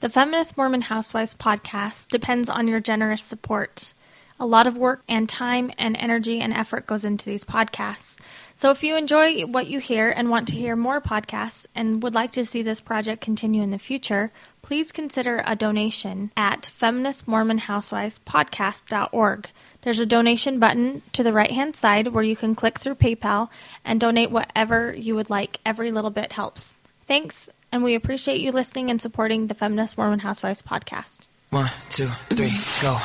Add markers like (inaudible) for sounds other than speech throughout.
The Feminist Mormon Housewives podcast depends on your generous support. A lot of work and time and energy and effort goes into these podcasts. So if you enjoy what you hear and want to hear more podcasts and would like to see this project continue in the future, please consider a donation at feministmormonhousewivespodcast.org. There's a donation button to the right hand side where you can click through PayPal and donate whatever you would like. Every little bit helps. Thanks, and we appreciate you listening and supporting the Feminist Mormon Housewives podcast. One, two, three, go.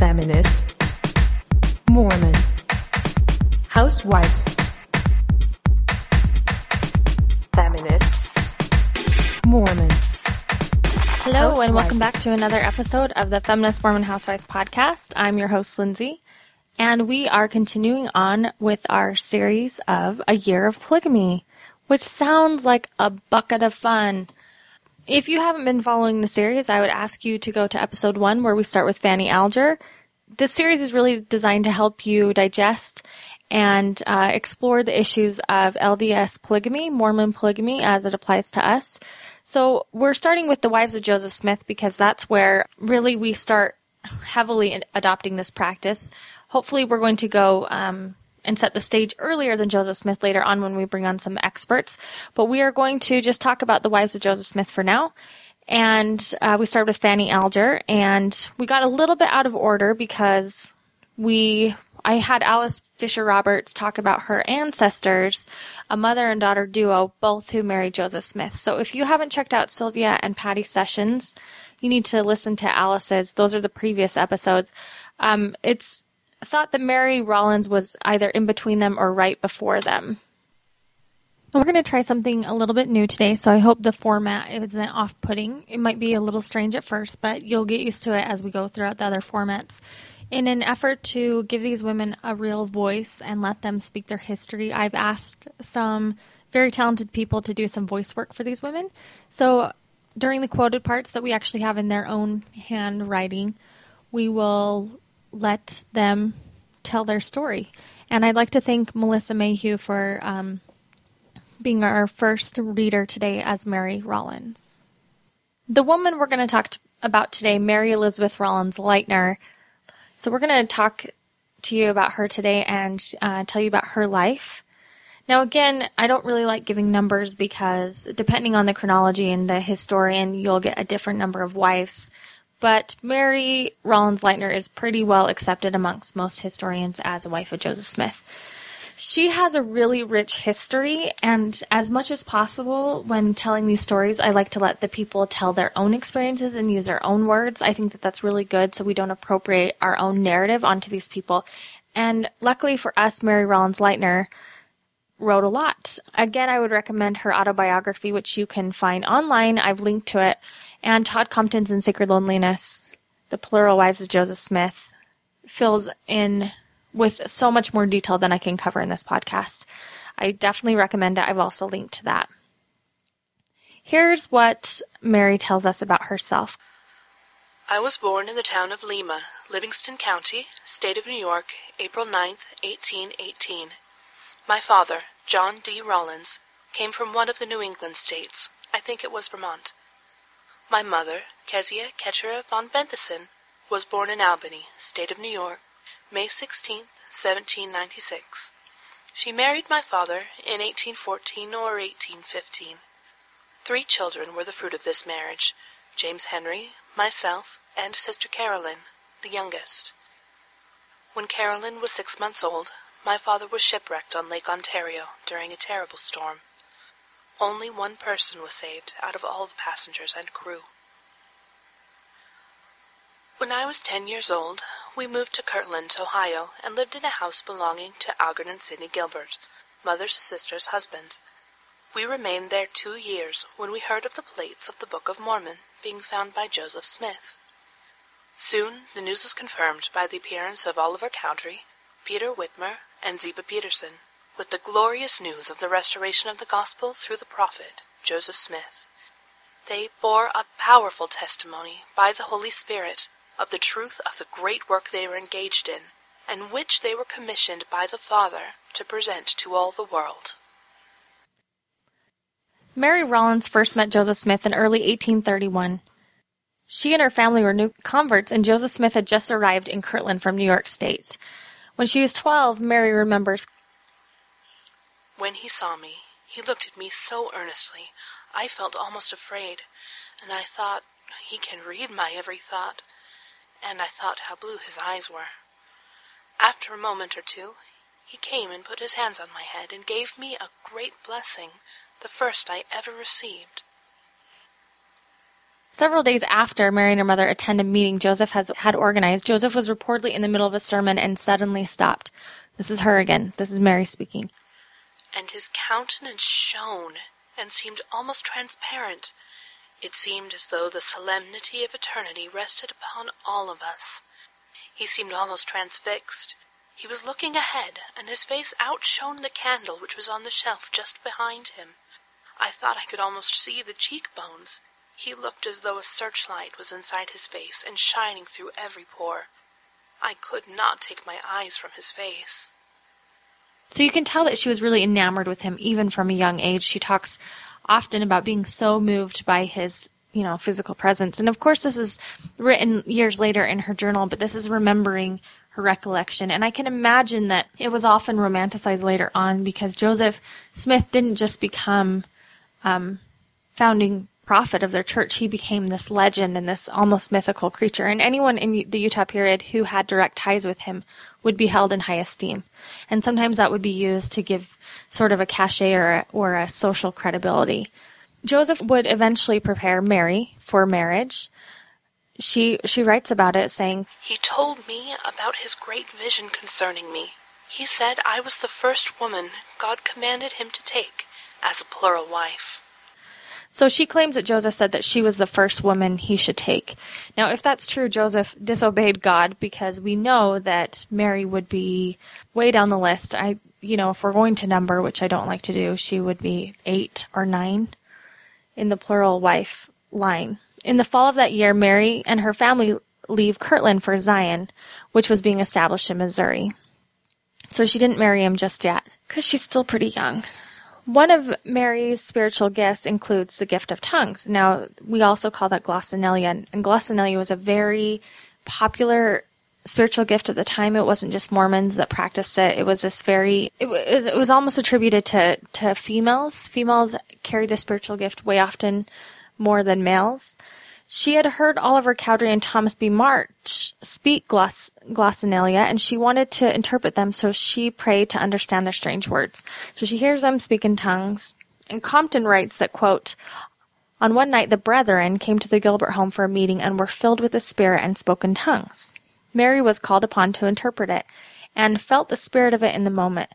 Feminist, Mormon, Housewives, Feminist, Mormon. Hello, and welcome back to another episode of the Feminist Mormon Housewives podcast. I'm your host, Lindsay, and we are continuing on with our series of A Year of Polygamy, which sounds like a bucket of fun. If you haven't been following the series, I would ask you to go to episode one where we start with Fanny Alger. This series is really designed to help you digest and uh, explore the issues of LDS polygamy, Mormon polygamy, as it applies to us. So we're starting with the wives of Joseph Smith because that's where really we start heavily adopting this practice. Hopefully, we're going to go um, and set the stage earlier than Joseph Smith later on when we bring on some experts. But we are going to just talk about the wives of Joseph Smith for now. And uh, we started with Fanny Alger, and we got a little bit out of order because we I had Alice Fisher Roberts talk about her ancestors, a mother and daughter duo, both who married Joseph Smith. So if you haven't checked out Sylvia and Patty Sessions, you need to listen to Alice's. Those are the previous episodes. Um, it's thought that Mary Rollins was either in between them or right before them. We're going to try something a little bit new today, so I hope the format isn't off putting. It might be a little strange at first, but you'll get used to it as we go throughout the other formats. In an effort to give these women a real voice and let them speak their history, I've asked some very talented people to do some voice work for these women. So during the quoted parts that we actually have in their own handwriting, we will let them tell their story. And I'd like to thank Melissa Mayhew for um, being our first reader today as Mary Rollins. The woman we're going to talk about today, Mary Elizabeth Rollins Lightner. So we're going to talk to you about her today and uh, tell you about her life. Now, again, I don't really like giving numbers because depending on the chronology and the historian, you'll get a different number of wives. But Mary Rollins Lightner is pretty well accepted amongst most historians as a wife of Joseph Smith. She has a really rich history, and as much as possible, when telling these stories, I like to let the people tell their own experiences and use their own words. I think that that's really good so we don't appropriate our own narrative onto these people. And luckily for us, Mary Rollins Lightner wrote a lot. Again, I would recommend her autobiography, which you can find online. I've linked to it. And Todd Compton's In Sacred Loneliness, The Plural Wives of Joseph Smith, fills in with so much more detail than I can cover in this podcast. I definitely recommend it. I've also linked to that. Here's what Mary tells us about herself. I was born in the town of Lima, Livingston County, state of New York, April 9th, 1818. My father, John D. Rollins, came from one of the New England states. I think it was Vermont. My mother, Kezia Keturah von Benthuysen, was born in Albany, state of New York, May 16th, 1796. She married my father in 1814 or 1815. Three children were the fruit of this marriage James Henry, myself, and Sister Carolyn, the youngest. When Carolyn was six months old, my father was shipwrecked on Lake Ontario during a terrible storm. Only one person was saved out of all the passengers and crew. When I was ten years old, we moved to Kirtland, Ohio, and lived in a house belonging to Algernon Sidney Gilbert, mother's sister's husband. We remained there two years when we heard of the plates of the Book of Mormon being found by Joseph Smith. Soon the news was confirmed by the appearance of Oliver Cowdery, Peter Whitmer, and Ziba Peterson, with the glorious news of the restoration of the gospel through the prophet Joseph Smith. They bore a powerful testimony by the Holy Spirit of the truth of the great work they were engaged in, and which they were commissioned by the Father to present to all the world. Mary Rollins first met Joseph Smith in early 1831. She and her family were new converts, and Joseph Smith had just arrived in Kirtland from New York State. When she was 12, Mary remembers, When he saw me, he looked at me so earnestly, I felt almost afraid, and I thought, he can read my every thought, and I thought how blue his eyes were. After a moment or two, he came and put his hands on my head and gave me a great blessing, the first I ever received. Several days after Mary and her mother attended a meeting Joseph has, had organized, Joseph was reportedly in the middle of a sermon and suddenly stopped. This is her again. This is Mary speaking. And his countenance shone and seemed almost transparent. It seemed as though the solemnity of eternity rested upon all of us. He seemed almost transfixed. He was looking ahead, and his face outshone the candle which was on the shelf just behind him. I thought I could almost see the cheekbones. He looked as though a searchlight was inside his face and shining through every pore. I could not take my eyes from his face. So you can tell that she was really enamored with him even from a young age. She talks often about being so moved by his, you know, physical presence. And of course this is written years later in her journal, but this is remembering her recollection. And I can imagine that it was often romanticized later on because Joseph Smith didn't just become um, founding prophet of their church, he became this legend and this almost mythical creature. And anyone in the Utah period who had direct ties with him would be held in high esteem. And sometimes that would be used to give sort of a cachet or a, or a social credibility. Joseph would eventually prepare Mary for marriage. She she writes about it saying, He told me about his great vision concerning me. He said I was the first woman God commanded him to take as a plural wife. So she claims that Joseph said that she was the first woman he should take. Now, if that's true, Joseph disobeyed God because we know that Mary would be way down the list. I, you know, if we're going to number, which I don't like to do, she would be eight or nine in the plural wife line. In the fall of that year, Mary and her family leave Kirtland for Zion, which was being established in Missouri. So she didn't marry him just yet because she's still pretty young. One of Mary's spiritual gifts includes the gift of tongues. Now, we also call that glossolalia, and glossolalia was a very popular spiritual gift at the time. It wasn't just Mormons that practiced it. It was this very, it was, it was almost attributed to, to females. Females carried the spiritual gift way often more than males. She had heard Oliver Cowdery and Thomas B. Marsh speak gloss, glossolalia, and she wanted to interpret them, so she prayed to understand their strange words. So she hears them speak in tongues. And Compton writes that, quote, on one night the brethren came to the Gilbert home for a meeting and were filled with the Spirit and spoke in tongues. Mary was called upon to interpret it, and felt the spirit of it in the moment.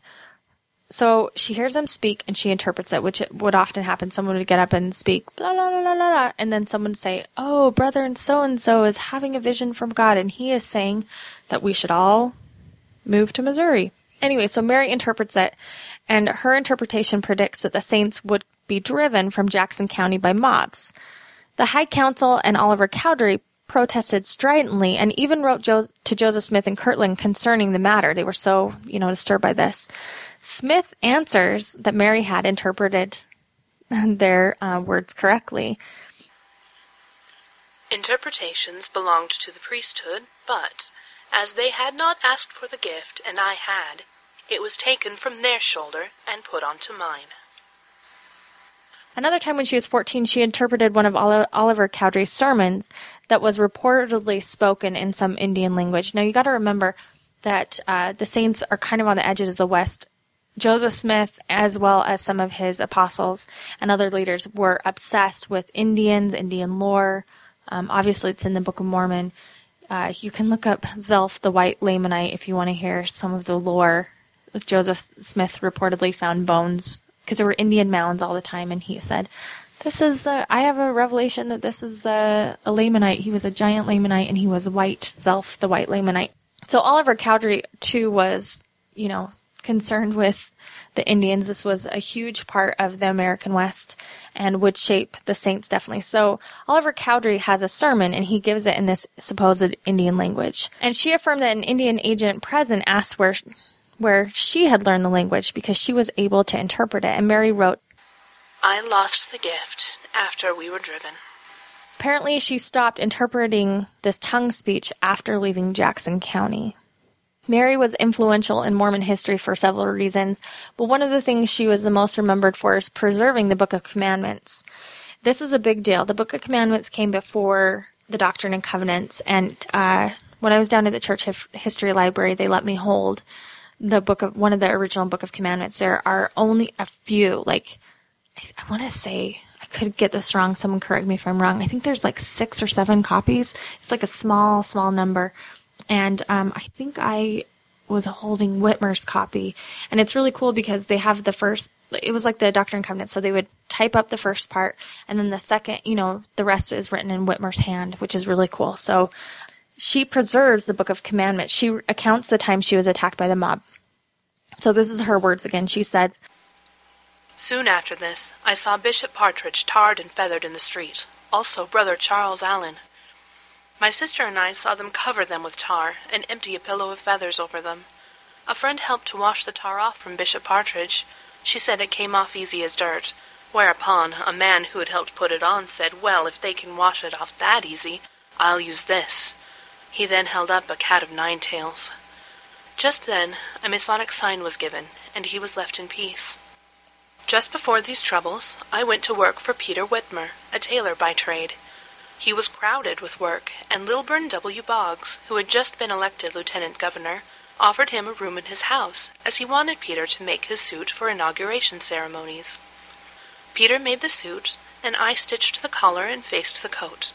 So she hears them speak and she interprets it, which would often happen. Someone would get up and speak, blah, blah, blah, blah, blah, and then someone would say, Oh, brother and so and so is having a vision from God, and he is saying that we should all move to Missouri. Anyway, so Mary interprets it, and her interpretation predicts that the saints would be driven from Jackson County by mobs. The High Council and Oliver Cowdery protested stridently and even wrote jo- to Joseph Smith and Kirtland concerning the matter. They were so, you know, disturbed by this. Smith answers that Mary had interpreted (laughs) their uh, words correctly. Interpretations belonged to the priesthood, but, as they had not asked for the gift, and I had, it was taken from their shoulder and put onto mine. Another time when she was 14, she interpreted one of Oliver Cowdery's sermons that was reportedly spoken in some Indian language. Now, you got to remember that uh, the saints are kind of on the edges of the West. Joseph Smith, as well as some of his apostles and other leaders, were obsessed with Indians, Indian lore. Um, obviously, it's in the Book of Mormon. Uh, you can look up Zelph the White Lamanite if you want to hear some of the lore. Joseph Smith reportedly found bones because there were Indian mounds all the time, and he said, "This is uh, I have a revelation that this is the a Lamanite. He was a giant Lamanite, and he was white. Zelph the White Lamanite." So Oliver Cowdery too was, you know, concerned with the Indians. This was a huge part of the American West and would shape the saints definitely. So Oliver Cowdery has a sermon and he gives it in this supposed Indian language. And she affirmed that an Indian agent present asked where where she had learned the language because she was able to interpret it. And Mary wrote, I lost the gift after we were driven. Apparently, she stopped interpreting this tongue speech after leaving Jackson County. Mary was influential in Mormon history for several reasons, but one of the things she was the most remembered for is preserving the Book of Commandments. This is a big deal. The Book of Commandments came before the Doctrine and Covenants, and uh, when I was down at the church hif- history library, they let me hold the book of one of the original Book of Commandments. There are only a few, like I, I want to say I could get this wrong. Someone correct me if I'm wrong. I think there's like six or seven copies. It's like a small, small number and um, I think I was holding Whitmer's copy, and it's really cool because they have the first. It was like the Doctrine and Covenants, so they would type up the first part, and then the second, you know, the rest is written in Whitmer's hand, which is really cool. So she preserves the Book of Commandments. She accounts the time she was attacked by the mob. So this is her words again. She says, Soon after this, I saw Bishop Partridge tarred and feathered in the street, also brother Charles Allen. My sister and I saw them cover them with tar and empty a pillow of feathers over them. A friend helped to wash the tar off from Bishop Partridge. She said it came off easy as dirt. Whereupon a man who had helped put it on said, Well, if they can wash it off that easy, I'll use this. He then held up a cat of nine tails. Just then a Masonic sign was given, and he was left in peace. Just before these troubles, I went to work for Peter Whitmer, a tailor by trade. He was crowded with work, and Lilburn W. Boggs, who had just been elected lieutenant governor, offered him a room in his house, as he wanted Peter to make his suit for inauguration ceremonies. Peter made the suit, and I stitched the collar and faced the coat.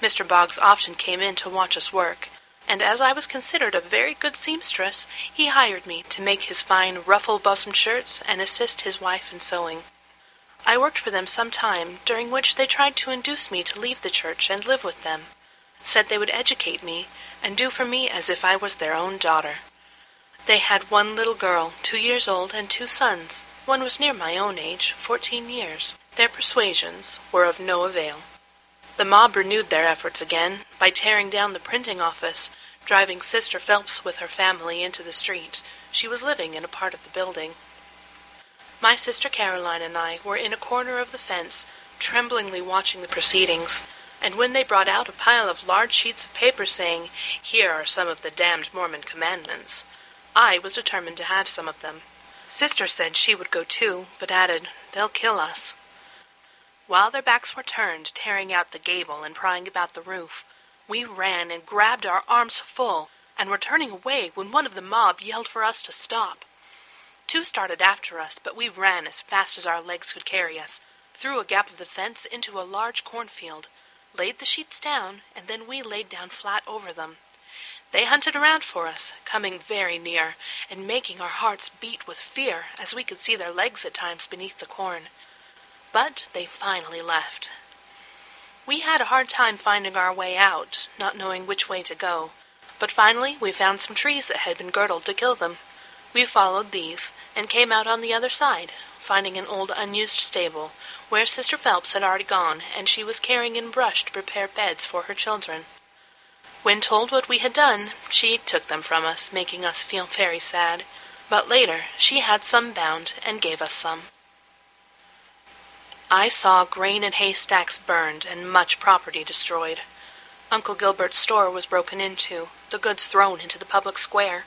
Mr. Boggs often came in to watch us work, and as I was considered a very good seamstress, he hired me to make his fine ruffle bosomed shirts and assist his wife in sewing. I worked for them some time, during which they tried to induce me to leave the church and live with them, said they would educate me, and do for me as if I was their own daughter. They had one little girl, two years old, and two sons. One was near my own age, fourteen years. Their persuasions were of no avail. The mob renewed their efforts again by tearing down the printing office, driving Sister Phelps with her family into the street. She was living in a part of the building. My sister Caroline and I were in a corner of the fence, tremblingly watching the proceedings, and when they brought out a pile of large sheets of paper saying, Here are some of the damned Mormon commandments, I was determined to have some of them. Sister said she would go too, but added, They'll kill us. While their backs were turned, tearing out the gable and prying about the roof, we ran and grabbed our arms full, and were turning away when one of the mob yelled for us to stop. Two started after us, but we ran as fast as our legs could carry us, through a gap of the fence into a large cornfield, laid the sheets down, and then we laid down flat over them. They hunted around for us, coming very near, and making our hearts beat with fear as we could see their legs at times beneath the corn. But they finally left. We had a hard time finding our way out, not knowing which way to go, but finally we found some trees that had been girdled to kill them. We followed these, and came out on the other side, finding an old unused stable, where Sister Phelps had already gone, and she was carrying in brush to prepare beds for her children. When told what we had done, she took them from us, making us feel very sad. But later she had some bound and gave us some. I saw grain and haystacks burned and much property destroyed. Uncle Gilbert's store was broken into, the goods thrown into the public square.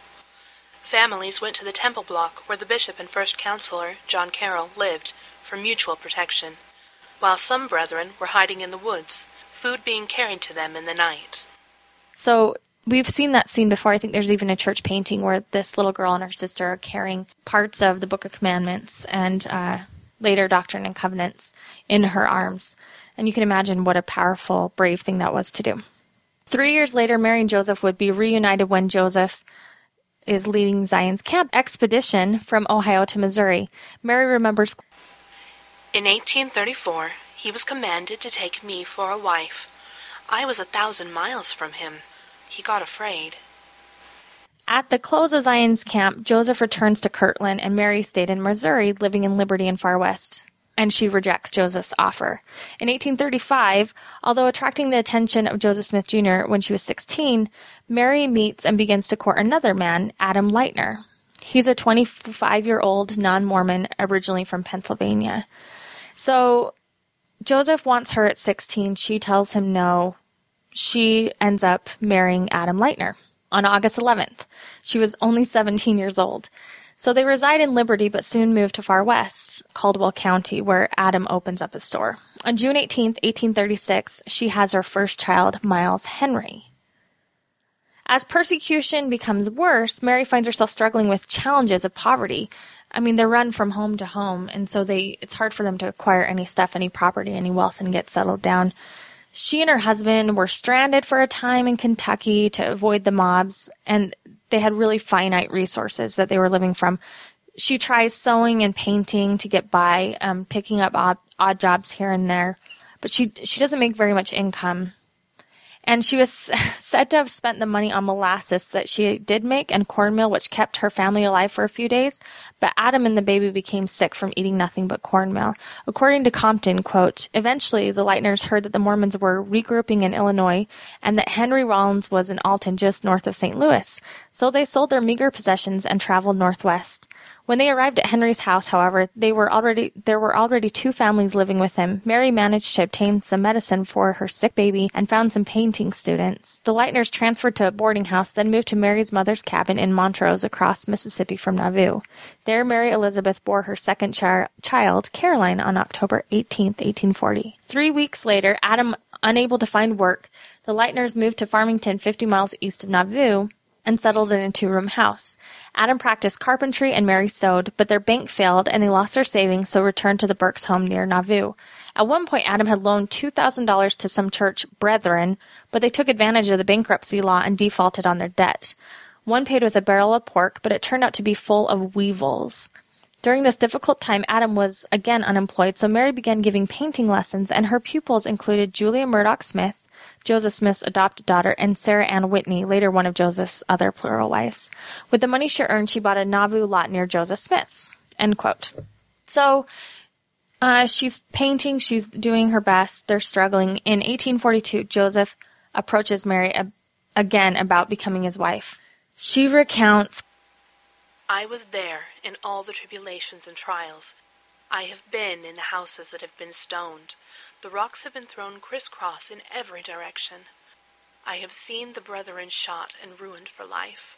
Families went to the temple block where the bishop and first counselor, John Corrill, lived, for mutual protection, while some brethren were hiding in the woods, food being carried to them in the night. So we've seen that scene before. I think there's even a church painting where this little girl and her sister are carrying parts of the Book of Commandments and uh, later Doctrine and Covenants in her arms. And you can imagine what a powerful, brave thing that was to do. Three years later, Mary and Joseph would be reunited when Joseph is leading Zion's camp expedition from Ohio to Missouri. Mary remembers In 1834, he was commanded to take me for a wife. I was a thousand miles from him. He got afraid. At the close of Zion's camp, Joseph returns to Kirtland and Mary stayed in Missouri, living in Liberty and Far West, and she rejects Joseph's offer. In 1835, although attracting the attention of Joseph Smith Jr. when she was 16, Mary meets and begins to court another man, Adam Lightner. He's a 25 year old non Mormon, originally from Pennsylvania. So Joseph wants her at 16. She tells him no. She ends up marrying Adam Lightner on August 11th. She was only 17 years old. So they reside in Liberty but soon move to far west, Caldwell County, where Adam opens up a store. On June 18th, 1836, she has her first child, Miles Henry. As persecution becomes worse, Mary finds herself struggling with challenges of poverty. I mean, they're run from home to home, and so they it's hard for them to acquire any stuff, any property, any wealth, and get settled down. She and her husband were stranded for a time in Kentucky to avoid the mobs, and they had really finite resources that they were living from. She tries sewing and painting to get by, um, picking up odd, odd jobs here and there, but she she doesn't make very much income and she was (laughs) said to have spent the money on molasses that she did make and cornmeal, which kept her family alive for a few days. But Adam and the baby became sick from eating nothing but cornmeal. According to Compton, quote, eventually the Lightners heard that the Mormons were regrouping in Illinois and that Henry Rollins was in Alton just north of St. Louis. So they sold their meager possessions and traveled northwest. When they arrived at Henry's house, however, they were already there were already two families living with him. Mary managed to obtain some medicine for her sick baby and found some painting students. The Lightners transferred to a boarding house, then moved to Mary's mother's cabin in Montrose across Mississippi from Nauvoo. There Mary Elizabeth bore her second char- child, Caroline, on October 18, 1840. Three weeks later, Adam, unable to find work, the Lightners moved to Farmington, 50 miles east of Nauvoo, and settled in a two room house. Adam practiced carpentry and Mary sewed, but their bank failed and they lost their savings, so returned to the Burks home near Nauvoo. At one point, Adam had loaned $2,000 to some church brethren, but they took advantage of the bankruptcy law and defaulted on their debt. One paid with a barrel of pork, but it turned out to be full of weevils. During this difficult time, Adam was again unemployed, so Mary began giving painting lessons, and her pupils included Julia Murdock Smith, Joseph Smith's adopted daughter, and Sarah Ann Whitney, later one of Joseph's other plural wives. With the money she earned, she bought a Nauvoo lot near Joseph Smith's. End quote. So, uh, she's painting, she's doing her best, they're struggling. In 1842, Joseph approaches Mary ab- again about becoming his wife. She recounts I was there in all the tribulations and trials. I have been in the houses that have been stoned. The rocks have been thrown crisscross in every direction. I have seen the brethren shot and ruined for life.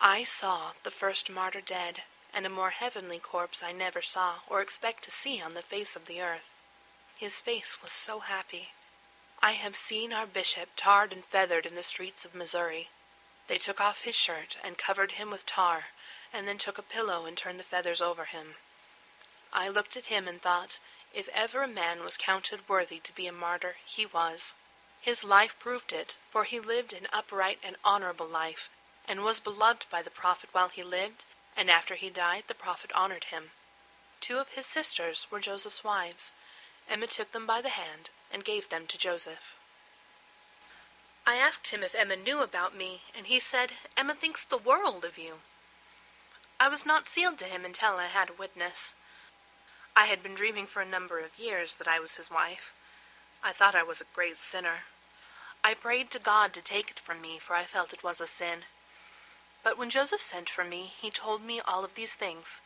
I saw the first martyr dead, and a more heavenly corpse I never saw or expect to see on the face of the earth. His face was so happy. I have seen our bishop tarred and feathered in the streets of Missouri. They took off his shirt and covered him with tar, and then took a pillow and turned the feathers over him. I looked at him and thought, if ever a man was counted worthy to be a martyr, he was. His life proved it, for he lived an upright and honorable life, and was beloved by the prophet while he lived, and after he died the prophet honored him. Two of his sisters were Joseph's wives. Emma took them by the hand and gave them to Joseph. I asked him if Emma knew about me, and he said, Emma thinks the world of you. I was not sealed to him until I had a witness. I had been dreaming for a number of years that I was his wife. I thought I was a great sinner. I prayed to God to take it from me, for I felt it was a sin. But when Joseph sent for me, he told me all of these things.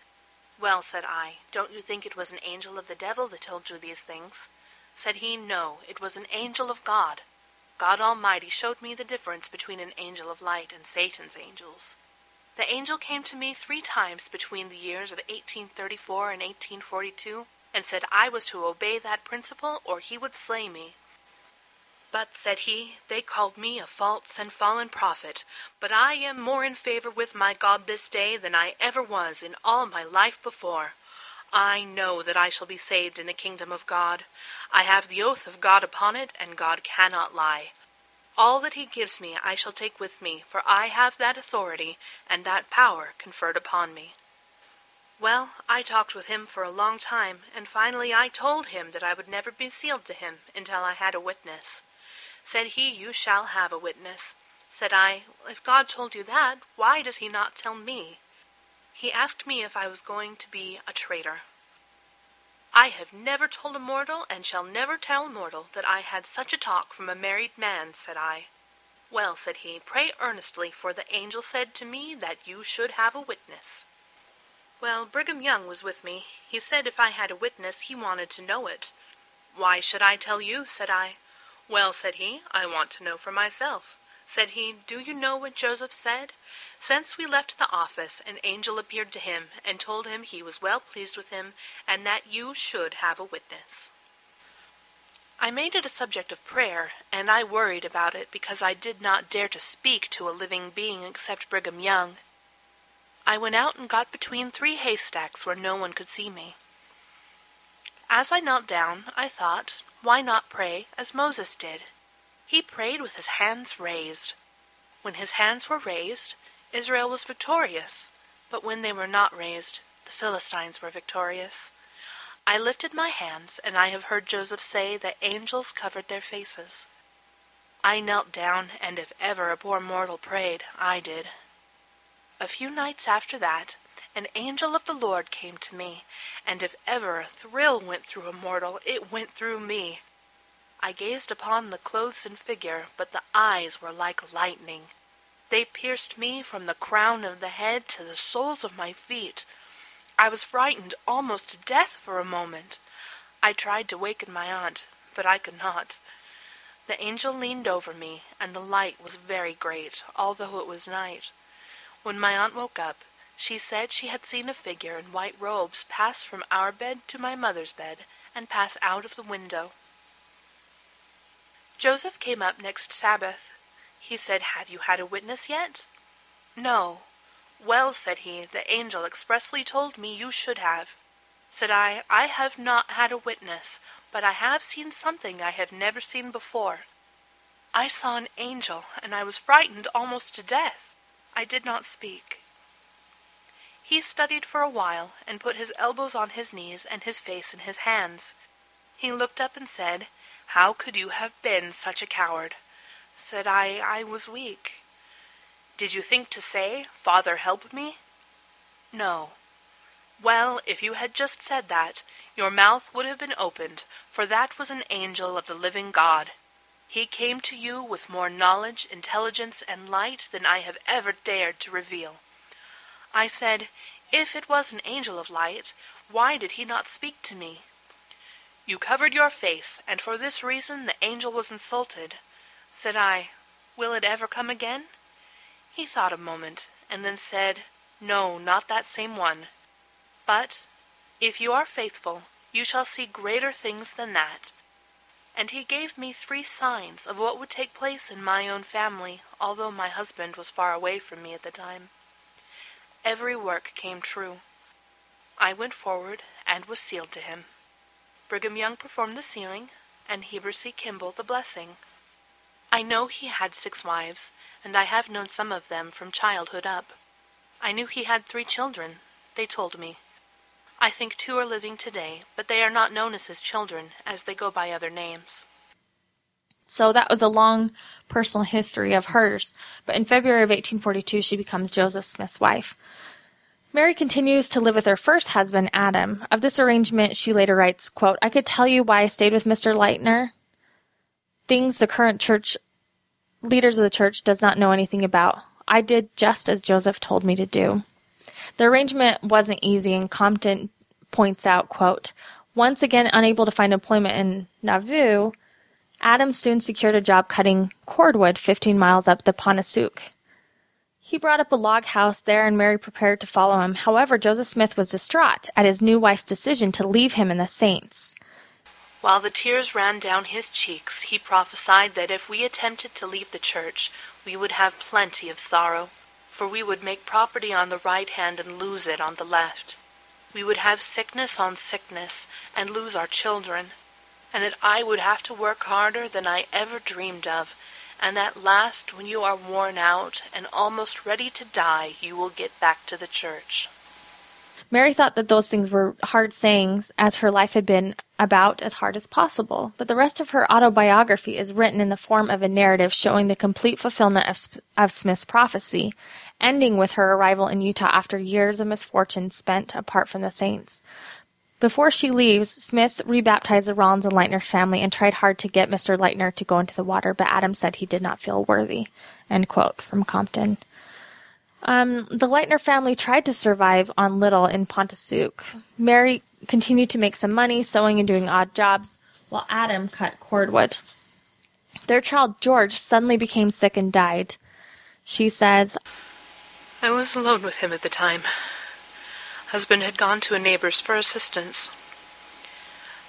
Well, said I, don't you think it was an angel of the devil that told you these things? Said he, no, it was an angel of God. God Almighty showed me the difference between an angel of light and Satan's angels. The angel came to me three times between the years of 1834 and 1842, and said I was to obey that principle or he would slay me. But, said he, they called me a false and fallen prophet, but I am more in favor with my God this day than I ever was in all my life before. I know that I shall be saved in the kingdom of God. I have the oath of God upon it, and God cannot lie. All that he gives me I shall take with me, for I have that authority and that power conferred upon me. Well, I talked with him for a long time, and finally I told him that I would never be sealed to him until I had a witness. Said he, You shall have a witness. Said I, If God told you that, why does he not tell me? He asked me if I was going to be a traitor. I have never told a mortal, and shall never tell mortal, that I had such a talk from a married man, said I. Well, said he, pray earnestly, for the angel said to me that you should have a witness. Well, Brigham Young was with me. He said if I had a witness, he wanted to know it. Why should I tell you? said I. Well, said he, I want to know for myself. Said he, Do you know what Joseph said? Since we left the office, an angel appeared to him, and told him he was well pleased with him, and that you should have a witness. I made it a subject of prayer, and I worried about it because I did not dare to speak to a living being except Brigham Young. I went out and got between three haystacks where no one could see me. As I knelt down, I thought, why not pray as Moses did? He prayed with his hands raised. When his hands were raised, Israel was victorious, but when they were not raised, the Philistines were victorious. I lifted my hands, and I have heard Joseph say that angels covered their faces. I knelt down, and if ever a poor mortal prayed, I did. A few nights after that, an angel of the Lord came to me, and if ever a thrill went through a mortal, it went through me. I gazed upon the clothes and figure, but the eyes were like lightning. They pierced me from the crown of the head to the soles of my feet. I was frightened almost to death for a moment. I tried to waken my aunt, but I could not. The angel leaned over me, and the light was very great, although it was night. When my aunt woke up, she said she had seen a figure in white robes pass from our bed to my mother's bed, and pass out of the window. Joseph came up next Sabbath. He said, Have you had a witness yet? No. Well, said he, the angel expressly told me you should have. Said I, I have not had a witness, but I have seen something I have never seen before. I saw an angel, and I was frightened almost to death. I did not speak. He studied for a while, and put his elbows on his knees and his face in his hands. He looked up and said, how could you have been such a coward? Said I, I was weak. Did you think to say, Father, help me? No. Well, if you had just said that, your mouth would have been opened, for that was an angel of the living God. He came to you with more knowledge, intelligence, and light than I have ever dared to reveal. I said, If it was an angel of light, why did he not speak to me? You covered your face, and for this reason the angel was insulted. Said I, Will it ever come again? He thought a moment, and then said, No, not that same one. But, if you are faithful, you shall see greater things than that. And he gave me three signs of what would take place in my own family, although my husband was far away from me at the time. Every work came true. I went forward and was sealed to him. Brigham Young performed the sealing, and Heber C. Kimball the blessing. I know he had six wives, and I have known some of them from childhood up. I knew he had three children, they told me. I think two are living today, but they are not known as his children, as they go by other names. So that was a long personal history of hers, but in February of 1842 she becomes Joseph Smith's wife. Mary continues to live with her first husband, Adam. Of this arrangement, she later writes, quote, I could tell you why I stayed with Mr. Lightner. Things the current church leaders of the church does not know anything about. I did just as Joseph told me to do. The arrangement wasn't easy, and Compton points out, quote, Once again unable to find employment in Nauvoo, Adam soon secured a job cutting cordwood 15 miles up the Pontoosuc. He brought up a log house there and Mary prepared to follow him. However, Joseph Smith was distraught at his new wife's decision to leave him and the saints. While the tears ran down his cheeks, he prophesied that if we attempted to leave the church, we would have plenty of sorrow, for we would make property on the right hand and lose it on the left. We would have sickness on sickness and lose our children, and that I would have to work harder than I ever dreamed of, and at last, when you are worn out and almost ready to die, you will get back to the church. Mary thought that those things were hard sayings, as her life had been about as hard as possible. But the rest of her autobiography is written in the form of a narrative showing the complete fulfillment of, of Smith's prophecy, ending with her arrival in Utah after years of misfortune spent apart from the saints. Before she leaves, Smith rebaptized the Rollins and Lightner family and tried hard to get Mr. Lightner to go into the water, but Adam said he did not feel worthy. End quote from Compton. Um, the Lightner family tried to survive on little in Pontoosuc. Mary continued to make some money sewing and doing odd jobs, while Adam cut cordwood. Their child George suddenly became sick and died. She says, I was alone with him at the time. Husband had gone to a neighbor's for assistance.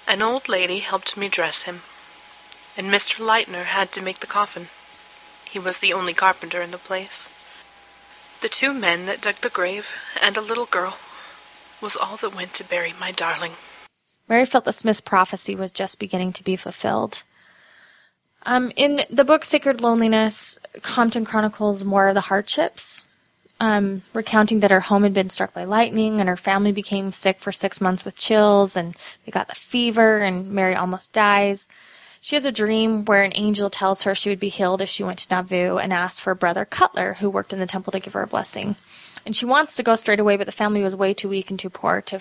An old lady helped me dress him, and Mr. Lightner had to make the coffin. He was the only carpenter in the place. The two men that dug the grave and a little girl was all that went to bury my darling. Mary felt that Smith's prophecy was just beginning to be fulfilled. Um, in the book Sacred Loneliness, Compton chronicles more of the hardships, um, recounting that her home had been struck by lightning and her family became sick for six months with chills and they got the fever and Mary almost dies. She has a dream where an angel tells her she would be healed if she went to Nauvoo and asks for brother Cutler, who worked in the temple, to give her a blessing. And she wants to go straight away, but the family was way too weak and too poor to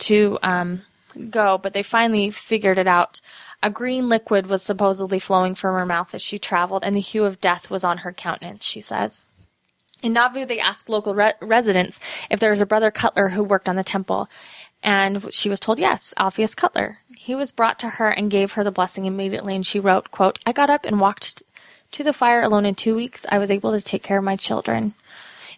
to um, go. But they finally figured it out. A green liquid was supposedly flowing from her mouth as she traveled, and the hue of death was on her countenance. She says. In Nauvoo, they asked local re- residents if there was a brother Cutler who worked on the temple, and she was told yes, Alpheus Cutler. He was brought to her and gave her the blessing immediately, and she wrote, quote, I got up and walked to the fire alone in two weeks. I was able to take care of my children.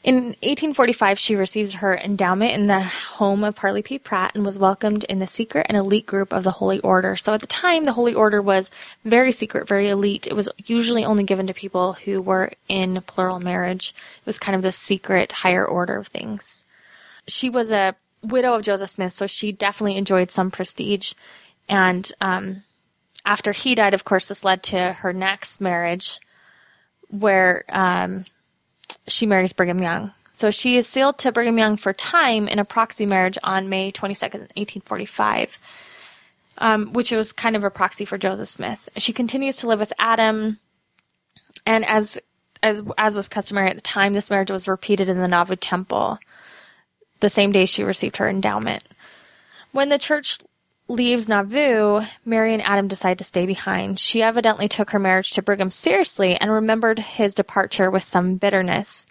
In 1845, she received her endowment in the home of Parley P. Pratt and was welcomed in the secret and elite group of the Holy Order. So at the time, the Holy Order was very secret, very elite. It was usually only given to people who were in plural marriage. It was kind of the secret higher order of things. She was a widow of Joseph Smith, so she definitely enjoyed some prestige. And um, after he died, of course, this led to her next marriage, where um, she marries Brigham Young. So she is sealed to Brigham Young for time in a proxy marriage on May 22nd, 1845, um, which was kind of a proxy for Joseph Smith. She continues to live with Adam, and as as as was customary at the time, this marriage was repeated in the Nauvoo Temple the same day she received her endowment. When the church leaves Nauvoo, Mary and Adam decide to stay behind. She evidently took her marriage to Brigham seriously and remembered his departure with some bitterness.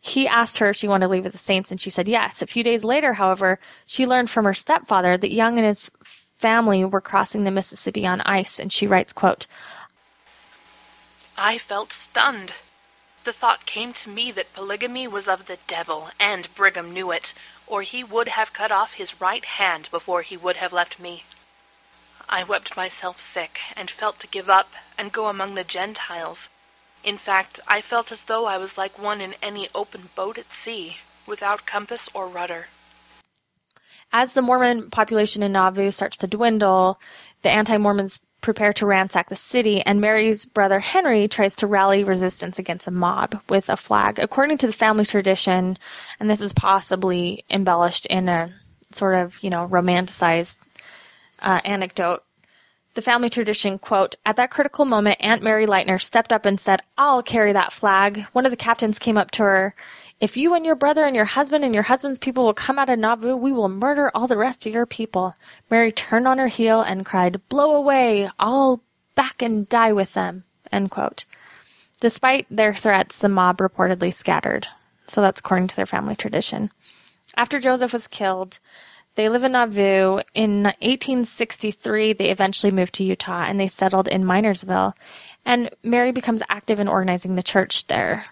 He asked her if she wanted to leave with the saints, and she said yes. A few days later, however, she learned from her stepfather that Young and his family were crossing the Mississippi on ice, and she writes, quote, I felt stunned. The thought came to me that polygamy was of the devil, and Brigham knew it, or he would have cut off his right hand before he would have left me. I wept myself sick, and felt to give up and go among the Gentiles. In fact, I felt as though I was like one in any open boat at sea, without compass or rudder. As the Mormon population in Nauvoo starts to dwindle, the anti Mormons prepare to ransack the city, and Mary's brother Henry tries to rally resistance against a mob with a flag. According to the family tradition, and this is possibly embellished in a sort of, you know, romanticized uh, anecdote, the family tradition, quote, at that critical moment, Aunt Mary Lightner stepped up and said, I'll carry that flag. One of the captains came up to her. If you and your brother and your husband and your husband's people will come out of Nauvoo, we will murder all the rest of your people. Mary turned on her heel and cried, Blow away! I'll back and die with them. Despite their threats, the mob reportedly scattered. So that's according to their family tradition. After Joseph was killed, they live in Nauvoo. In 1863, they eventually moved to Utah and they settled in Minersville. And Mary becomes active in organizing the church there.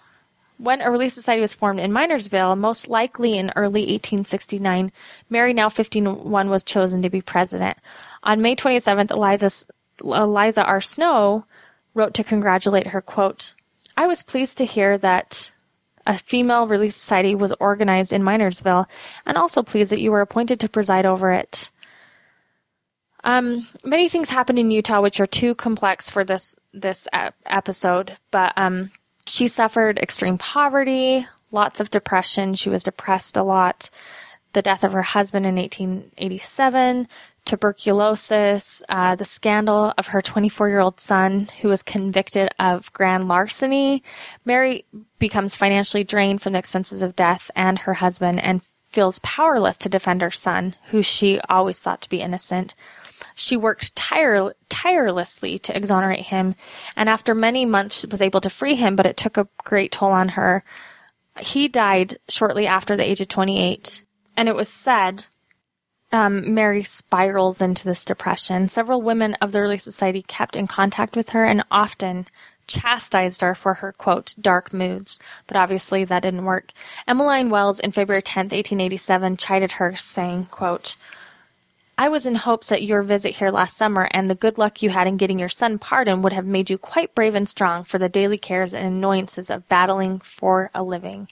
When a Relief Society was formed in Minersville, most likely in early 1869, Mary, now 51, was chosen to be president. On May 27th, Eliza, Eliza R. Snow wrote to congratulate her, quote, I was pleased to hear that a female relief society was organized in Minersville, and also pleased that you were appointed to preside over it. Um, many things happened in Utah which are too complex for this this episode, but um, she suffered extreme poverty, lots of depression. She was depressed a lot. The death of her husband in 1887, tuberculosis, uh, the scandal of her 24 year old son who was convicted of grand larceny. Mary becomes financially drained from the expenses of death and her husband and feels powerless to defend her son, who she always thought to be innocent. She worked tire- tirelessly to exonerate him, and after many months was able to free him, but it took a great toll on her. He died shortly after the age of 28, and it was said um, Mary spirals into this depression. Several women of the early society kept in contact with her and often chastised her for her quote dark moods, but obviously that didn't work. Emmeline Wells in February 10th, 1887 chided her saying, quote, I was in hopes that your visit here last summer and the good luck you had in getting your son pardoned would have made you quite brave and strong for the daily cares and annoyances of battling for a living.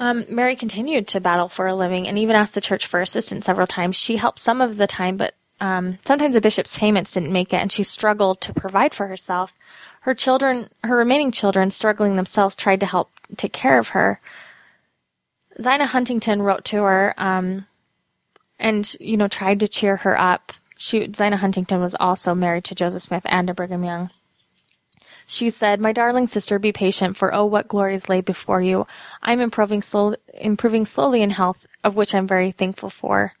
Um, Mary continued to battle for a living and even asked the church for assistance several times. She helped some of the time, but um, sometimes the bishop's payments didn't make it, and she struggled to provide for herself. Her children, her remaining children, struggling themselves, tried to help take care of her. Zina Huntington wrote to her um, and, you know, tried to cheer her up. She, Zina Huntington was also married to Joseph Smith and to Brigham Young. She said, My darling sister, be patient, for oh, what glories lay before you. I am improving, improving slowly in health, of which I am very thankful for.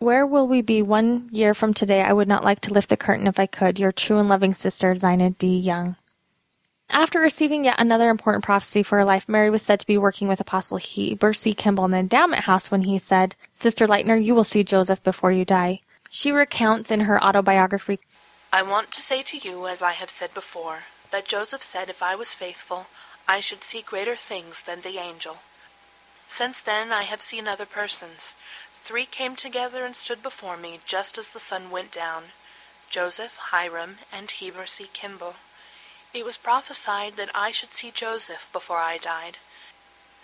Where will we be one year from today? I would not like to lift the curtain if I could. Your true and loving sister, Zina D. Young. After receiving yet another important prophecy for her life, Mary was said to be working with Apostle Heber C. Kimball in the endowment house when he said, Sister Lightner, you will see Joseph before you die. She recounts in her autobiography, I want to say to you, as I have said before, that Joseph said if I was faithful, I should see greater things than the angel. Since then I have seen other persons. Three came together and stood before me just as the sun went down Joseph, Hyrum, and Heber C. Kimball. It was prophesied that I should see Joseph before I died.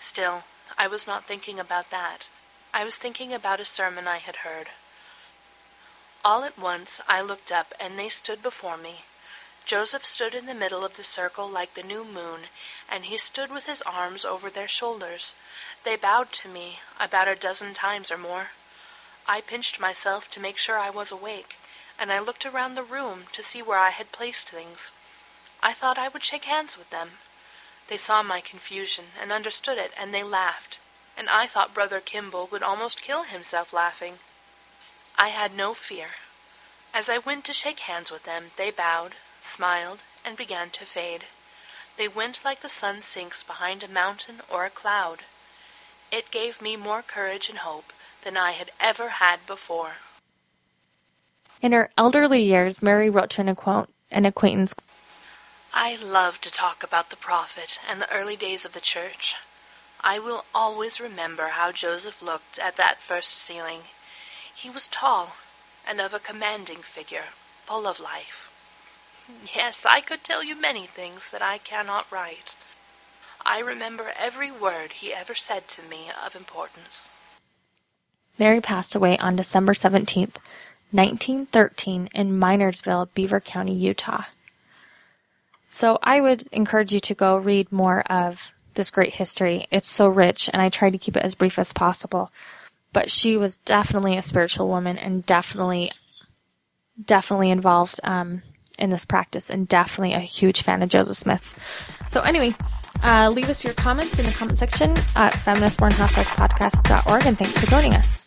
Still, I was not thinking about that. I was thinking about a sermon I had heard. All at once I looked up, and they stood before me. Joseph stood in the middle of the circle like the new moon, and he stood with his arms over their shoulders. They bowed to me about a dozen times or more. I pinched myself to make sure I was awake, and I looked around the room to see where I had placed things. I thought I would shake hands with them. They saw my confusion and understood it, and they laughed, and I thought Brother Kimball would almost kill himself laughing. I had no fear. As I went to shake hands with them, they bowed, smiled, and began to fade. They went like the sun sinks behind a mountain or a cloud. It gave me more courage and hope than I had ever had before. In her elderly years, Mary wrote to an, an acquaintance I love to talk about the prophet and the early days of the church. I will always remember how Joseph looked at that first sealing. He was tall and of a commanding figure, full of life. Yes, I could tell you many things that I cannot write. I remember every word he ever said to me of importance. Mary passed away on December 17th, 1913, in Minersville, Beaver County, Utah. So I would encourage you to go read more of this great history. It's so rich, and I tried to keep it as brief as possible. But she was definitely a spiritual woman and definitely, definitely involved um, in this practice and definitely a huge fan of Joseph Smith's. So anyway, uh, leave us your comments in the comment section at feministmormonhousewivespodcast.org and thanks for joining us.